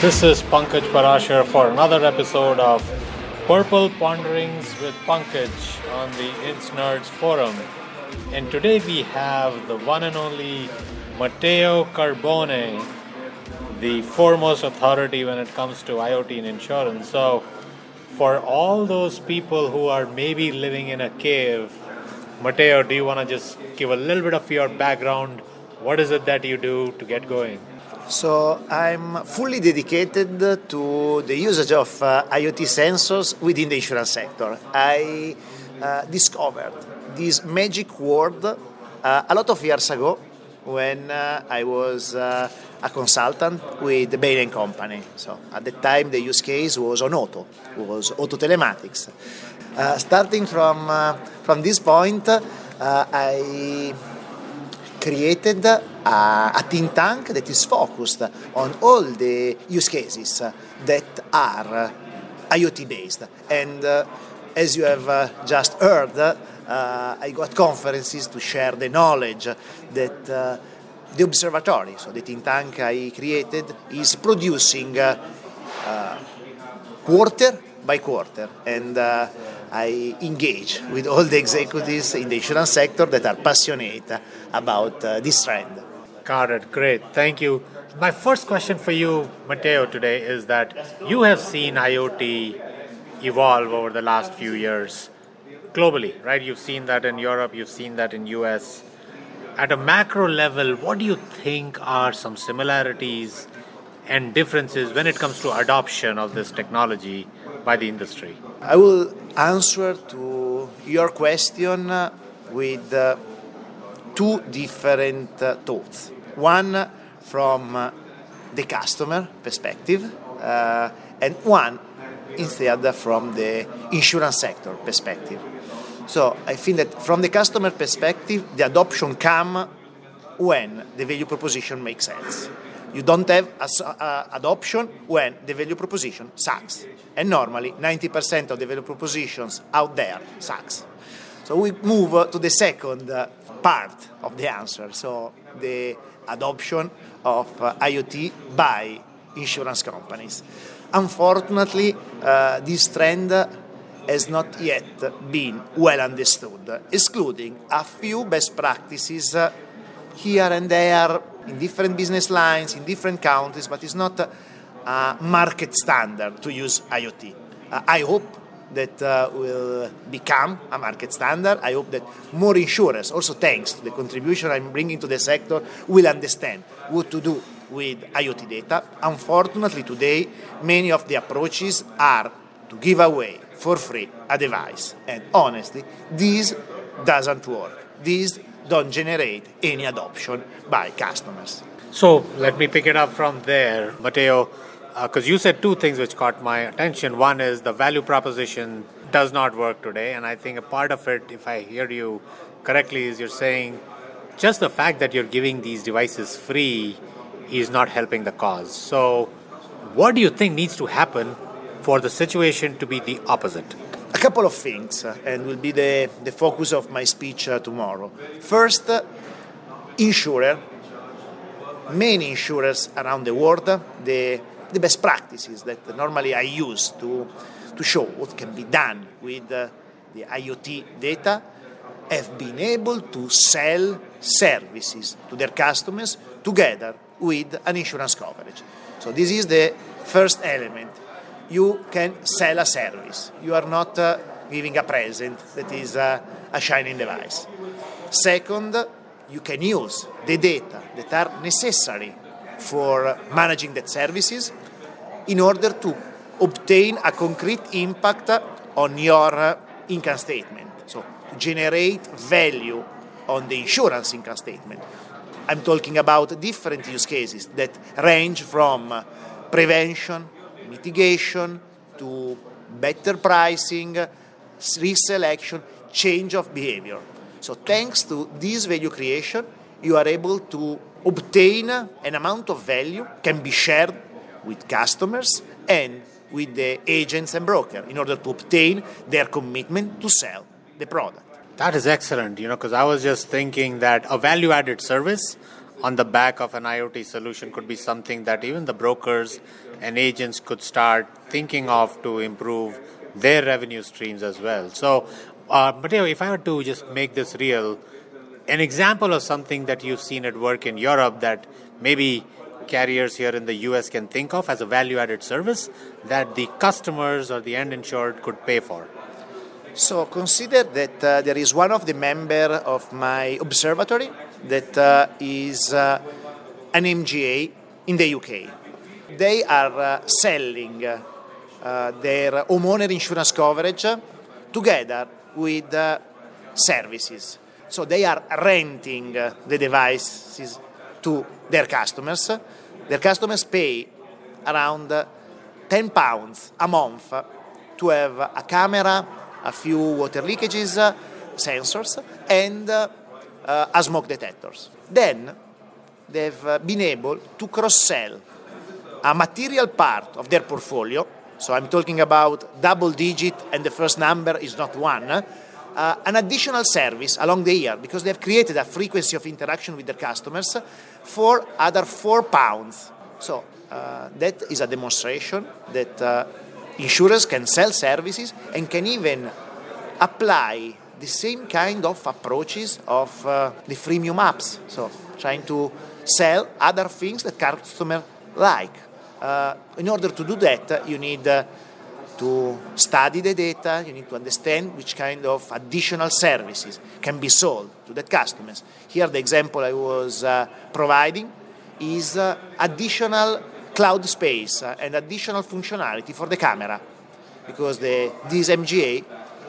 This is Pankaj Parashar for another episode of Purple Ponderings with Pankaj on the InsNerds Forum. And today we have the one and only Matteo Carbone, the foremost authority when it comes to IoT and insurance. So, for all those people who are maybe living in a cave, Matteo, do you want to just give a little bit of your background? What is it that you do to get going? So I'm fully dedicated to the usage of uh, IoT sensors within the insurance sector. I uh, discovered this magic word uh, a lot of years ago when uh, I was uh, a consultant with the Bain & Company. So at the time the use case was on auto, was auto telematics. Uh, starting from, from this point, I created a, a, think tank that is focused on all the use cases that are IoT based. And uh, as you have uh, just heard, uh, I got conferences to share the knowledge that uh, the observatory, so the think tank I created, is producing uh, uh, quarter by quarter. And I engage with all the executives in the insurance sector that are passionate about uh, this trend. Got it. Great. Thank you. My first question for you, Matteo, today is that you have seen IoT evolve over the last few years globally, right? You've seen that in Europe, you've seen that in US. At a macro level, what do you think are some similarities and differences when it comes to adoption of this technology by the industry? I will answer to your question with uh, two different uh, thoughts. One from uh, the customer perspective, and one instead from the insurance sector perspective. So I think that from the customer perspective, the adoption come when the value proposition makes sense. You don't have adoption when the value proposition sucks. And normally 90% of the value propositions out there sucks. So we move to the second uh, part of the answer. So the adoption of uh, IoT by insurance companies. Unfortunately, uh, this trend has not yet been well understood, excluding a few best practices uh, here and there in different business lines, in different countries, but it's not a market standard to use IoT. Uh, I hope that uh, will become a market standard. I hope that more insurers, also thanks to the contribution I'm bringing to the sector, will understand what to do with IoT data. Unfortunately, today, many of the approaches are to give away for free a device. And honestly, this doesn't work. This don't generate any adoption by customers. So let me pick it up from there, Matteo, because uh, you said two things which caught my attention. One is the value proposition does not work today, and I think a part of it, if I hear you correctly, is you're saying just the fact that you're giving these devices free is not helping the cause. So, what do you think needs to happen for the situation to be the opposite? Couple of things, uh, and will be the, the focus of my speech uh, tomorrow. First, uh, insurer, many insurers around the world, the, the best practices that normally I use to, to show what can be done with the IoT data have been able to sell services to their customers together with an insurance coverage. So, this is the first element you can sell a service. You are not uh, giving a present that is uh, a shining device. Second, you can use the data that are necessary for managing that services in order to obtain a concrete impact on your uh, income statement. So, to generate value on the insurance income statement. I'm talking about different use cases that range from prevention mitigation to better pricing, reselection, change of behavior. So, thanks to this value creation, you are able to obtain an amount of value can be shared with customers and with the agents and broker in order to obtain their commitment to sell the product. That is excellent, you know, because I was just thinking that a value added service on the back of an IoT solution could be something that even the brokers and agents could start thinking of to improve their revenue streams as well. So, uh, Matteo, if I were to just make this real, an example of something that you've seen at work in Europe that maybe carriers here in the US can think of as a value added service that the customers or the end insured could pay for? So consider that uh, there is one of the member of my observatory that uh, is uh, an MGA in the UK. They are uh, selling uh, their homeowner insurance coverage together with uh, services. So they are renting the devices to their customers. Their customers pay around 10 pounds a month to have a camera a few water leakages sensors, and uh, smoke detectors. Then they've been able to cross sell a material part of their portfolio. So I'm talking about double digit, and the first number is not one. Uh, an additional service along the year because they've created a frequency of interaction with their customers for other four pounds. So uh, that is a demonstration that uh, insurers can sell services and can even apply the same kind of approaches of uh, the freemium apps. So trying to sell other things that customers like. Uh, in order to do that, you need uh, to study the data, you need to understand which kind of additional services can be sold to the customers. Here, the example I was uh, providing is uh, additional cloud space uh, and additional functionality for the camera because the, this MGA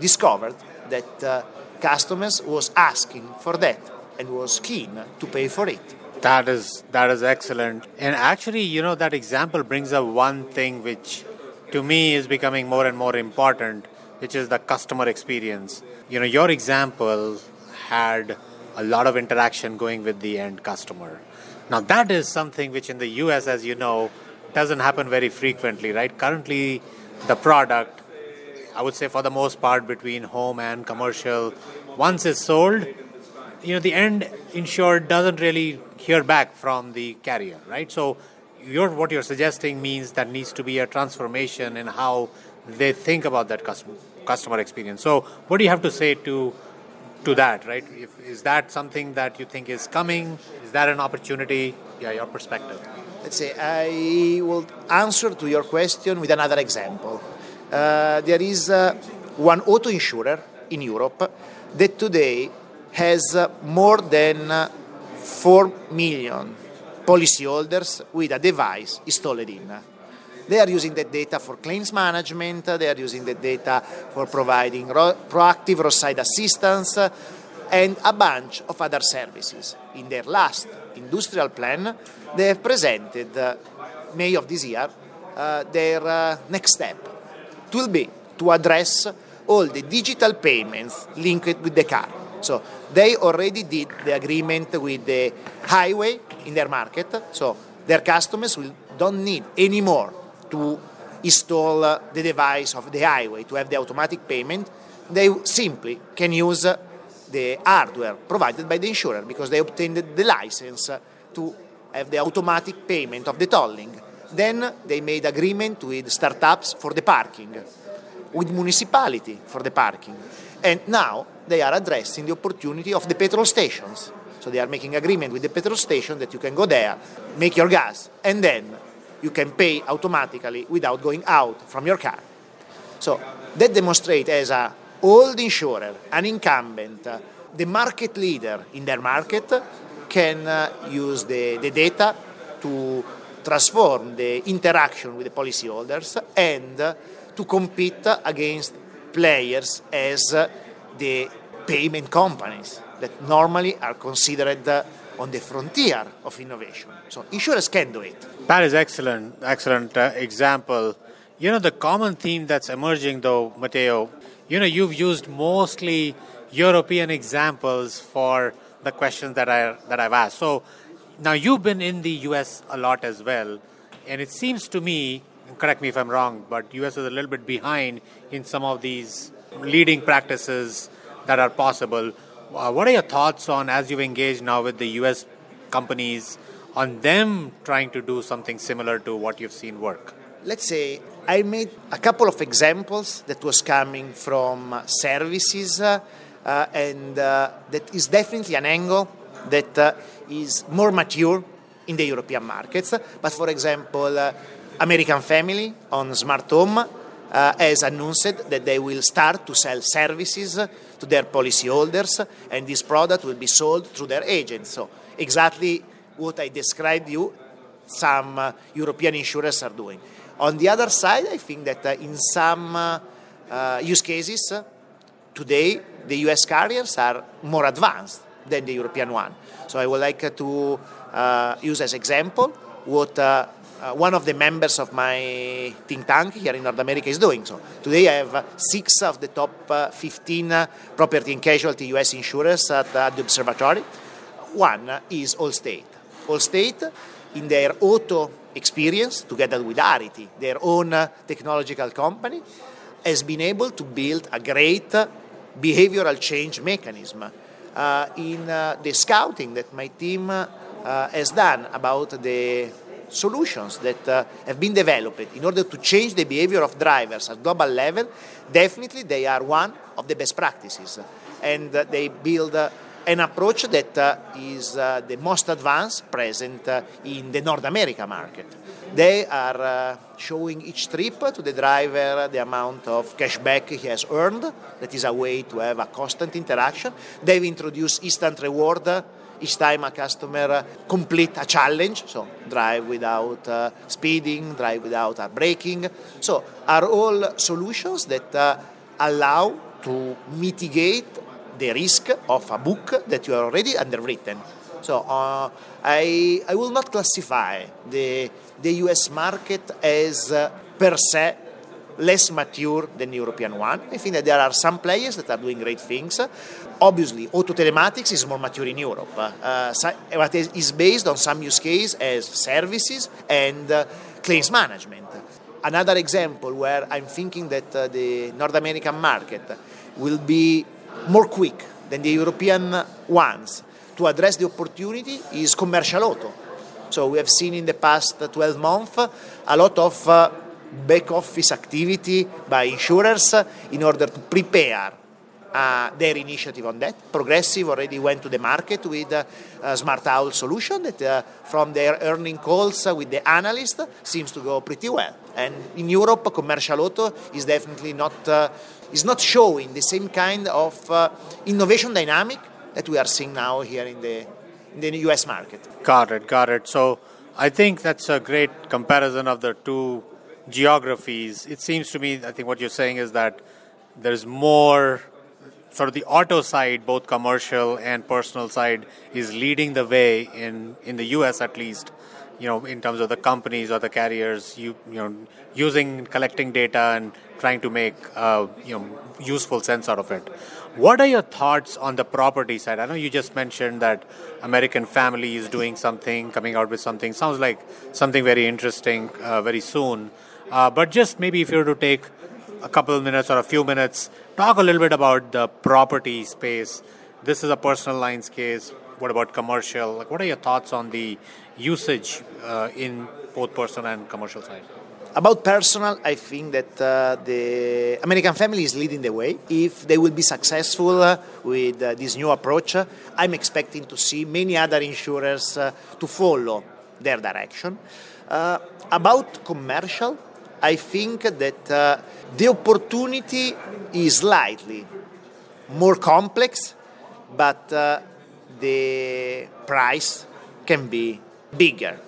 discovered that uh, customers was asking for that and was keen to pay for it. That is that is excellent. And actually, you know, that example brings up one thing which to me is becoming more and more important, which is the customer experience. You know, your example had a lot of interaction going with the end customer. Now, that is something which in the US, as you know, doesn't happen very frequently, right? Currently, the product, I would say for the most part, between home and commercial, once it's sold, you know, the end insured doesn't really hear back from the carrier, right? So, you're, what you're suggesting means that needs to be a transformation in how they think about that customer customer experience. So, what do you have to say to to that, right? If, is that something that you think is coming? Is that an opportunity? Yeah, your perspective. Let's say I will answer to your question with another example. Uh, there is uh, one auto insurer in Europe that today has uh, more than uh, 4 million policyholders with a device installed in. They are using that data for claims management, they are using that data for providing ro- proactive roadside assistance, and a bunch of other services. In their last industrial plan, they have presented, uh, May of this year, uh, their uh, next step. It will be to address all the digital payments linked with the car. So they already did the agreement with the highway in their market, so their customers will don't need anymore to install uh, the device of the highway to have the automatic payment, they simply can use uh, the hardware provided by the insurer because they obtained the license to have the automatic payment of the tolling. Then they made agreement with startups for the parking, with municipality for the parking, and now they are addressing the opportunity of the petrol stations. So they are making agreement with the petrol station that you can go there, make your gas, and then you can pay automatically without going out from your car. So that demonstrates as a old insurer, an incumbent, the market leader in their market can uh, use the, the data to transform the interaction with the policyholders and uh, to compete against players as uh, the payment companies that normally are considered uh, on the frontier of innovation. So insurers can do it. That is excellent, excellent uh, example. You know the common theme that's emerging, though, Matteo. You know you've used mostly European examples for the questions that I that I've asked. So now you've been in the U.S. a lot as well, and it seems to me, correct me if I'm wrong, but U.S. is a little bit behind in some of these leading practices that are possible. Uh, what are your thoughts on as you've engaged now with the U.S. companies on them trying to do something similar to what you've seen work? let's say I made a couple of examples that was coming from services, uh, and uh, that is definitely an angle that uh, is more mature in the European markets. But for example, uh, American Family on smart home uh, has announced that they will start to sell services to their policyholders, and this product will be sold through their agents. So exactly what I described you, some uh, European insurers are doing. On the other side, I think that uh, in some uh, uh, use cases, today the US carriers are more advanced than the European one. So I would like to use as example what uh, one of the members of my think tank here in North America is doing. So today I have six of the top uh, 15 uh, property and casualty US insurers at, at the observatory. One is Allstate. Allstate, in their auto experience, together with Arity, their own technological company, has been able to build a great behavioral change mechanism. Uh, in uh, the scouting that my team uh, has done about the solutions that uh, have been developed in order to change the behavior of drivers at global level, definitely they are one of the best practices. And uh, they build uh, an approach that uh, is uh, the most advanced present uh, in the North America market. They are showing each trip to the driver the amount of cashback he has earned. That is a way to have a constant interaction. They've introduced instant reward each time a customer complete a challenge, so drive without uh, speeding, drive without uh, braking. So are all solutions that uh, allow to mitigate the risk of a book that you are already underwritten. So uh, I, I will not classify the, the US market as uh, per se less mature than the European one. I think that there are some players that are doing great things. Obviously, auto telematics is more mature in Europe, uh, but is based on some use case as services and uh, claims management. Another example where I'm thinking that uh, the North American market will be more quick than the European ones to address the opportunity is commercial auto. So we have seen in the past 12 months a lot of uh, back office activity by insurers in order to prepare uh, their initiative on that. Progressive already went to the market with a, a Smart Haul solution that uh, from their earning calls with the analyst seems to go pretty well. And in Europe, commercial auto is definitely not uh, is not showing the same kind of uh, innovation dynamic that we are seeing now here in the in the US market. Got it, got it. So I think that's a great comparison of the two geographies. It seems to me, I think what you're saying is that there's more sort of the auto side, both commercial and personal side, is leading the way in, in the US at least, you know, in terms of the companies or the carriers, you, you know, using, collecting data and trying to make, uh, you know, useful sense out of it. What are your thoughts on the property side? I know you just mentioned that American Family is doing something, coming out with something. Sounds like something very interesting uh, very soon. Uh, but just maybe if you were to take a couple of minutes or a few minutes, talk a little bit about the property space. This is a personal lines case. What about commercial? Like, what are your thoughts on the usage uh, in both personal and commercial side? About personal, I think that uh, the American family is leading the way. If they will be successful uh, with uh, this new approach, uh, I'm expecting to see many other insurers uh, to follow their direction. Uh, about commercial, I think that uh, the opportunity is slightly more complex, but uh, the price can be bigger.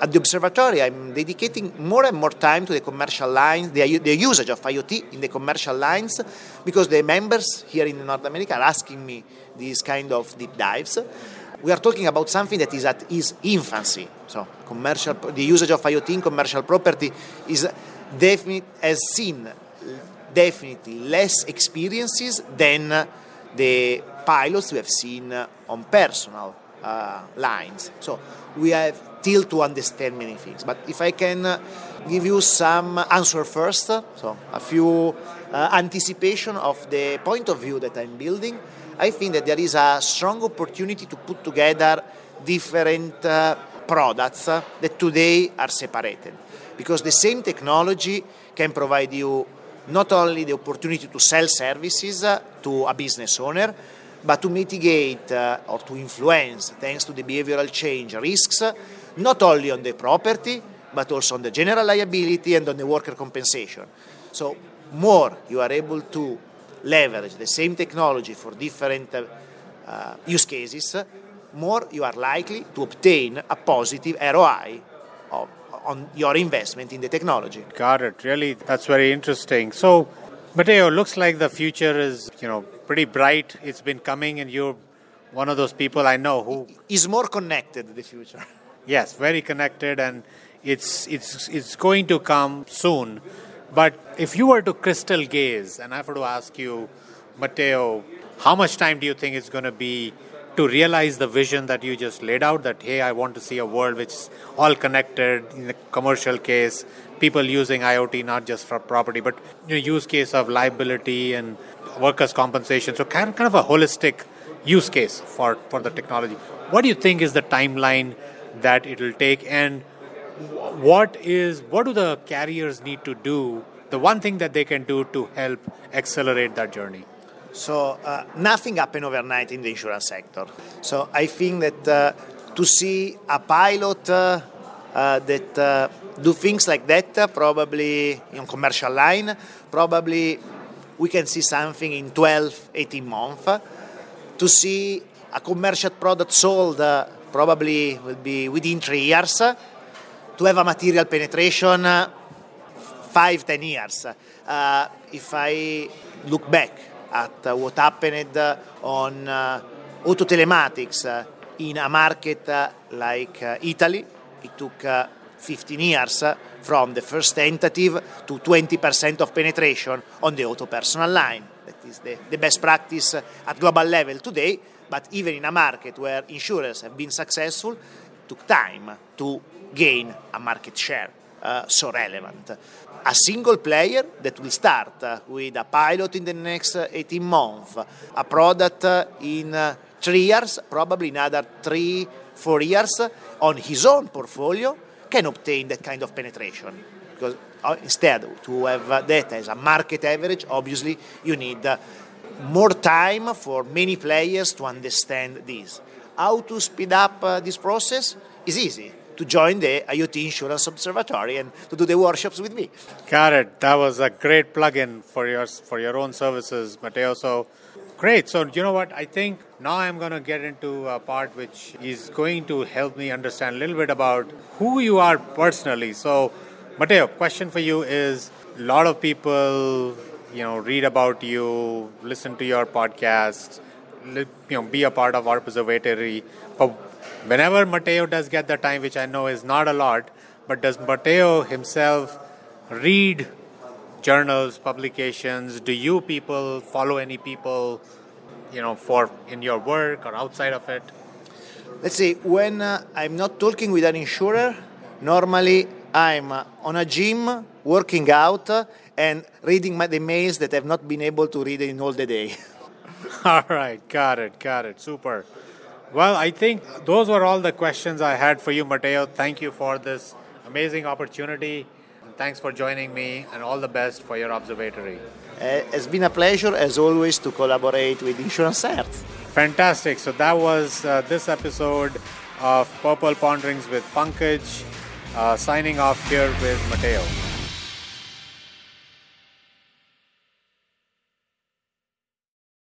At the observatory, I'm dedicating more and more time to the commercial lines, the, the usage of IoT in the commercial lines, because the members here in North America are asking me these kind of deep dives we are talking about something that is at its infancy. So, commercial, the usage of IoT in commercial property is definitely has seen definitely less experiences than the pilots we have seen on personal uh, lines. So, we have still to understand many things. But if I can give you some answer first, so a few uh, anticipation of the point of view that I'm building. I think that there is a strong opportunity to put together different uh, products that today are separated. because the same technology can provide you not only the opportunity to sell services uh, to a business owner, but to mitigate uh, or to influence, thanks to the behavioral change, risks not only on the property, but also on the general liability and on the worker compensation. So, more you are able to leverage the same technology for different uh, use cases, more you are likely to obtain a positive ROI of, on your investment in the technology. Got it. Really, that's very interesting. So, Matteo, looks like the future is, you know, pretty bright. It's been coming, and you're one of those people I know who is more connected. The future. Yes, very connected, and it's it's it's going to come soon. But if you were to crystal gaze, and I have to ask you, Matteo, how much time do you think it's going to be to realize the vision that you just laid out that hey i want to see a world which is all connected in the commercial case people using iot not just for property but you know, use case of liability and workers compensation. So kind kind of a holistic use case for, for the technology. What do you think is the timeline that it will take? And what is what do the carriers need to do the one thing that they can do to help accelerate that journey so uh, nothing happened overnight in the insurance sector. So I think that uh, to see a pilot uh, uh that uh, do things like that, uh, probably in commercial line, probably we can see something in 12, 18 months. To see a commercial product sold, probably will be within three years. To have a material penetration, five, ten years. if I look back at what happened on uh, auto telematics uh, in a market uh, like Italy. It took 15 years from the first tentative to 20% of penetration on the auto personal line. That is the, the best practice at global level today, but even in a market where insurers have been successful, it took time to gain a market share uh, so relevant a single player that will start with a pilot in the next 18 months, a product in three years, probably another three, four years on his own portfolio, can obtain that kind of penetration. Because uh, instead, to have that as a market average, obviously you need more time for many players to understand this. How to speed up uh, this process is easy to join the IoT Insurance Observatory and to do the workshops with me. Got it. That was a great plug-in for your for your own services, Matteo. So great. So you know what? I think now I'm going to get into a part which is going to help me understand a little bit about who you are personally. So, Matteo, question for you is: a lot of people, you know, read about you, listen to your podcast, you know, be a part of our observatory, but whenever Matteo does get the time, which I know is not a lot, but does Matteo himself read journals, publications? Do you people follow any people, you know, for in your work or outside of it? Let's see. When uh, I'm not talking with an insurer, normally I'm uh, on a gym, working out, uh, and reading my, the mails that I've not been able to read in all the day. all right, got it, got it, super. Well, I think those were all the questions I had for you, Matteo. Thank you for this amazing opportunity. Thanks for joining me, and all the best for your observatory. Uh, it's been a pleasure, as always, to collaborate with InsNerds. Fantastic. So that was uh, this episode of Purple Ponderings with Pankaj. Uh, signing off here with Matteo.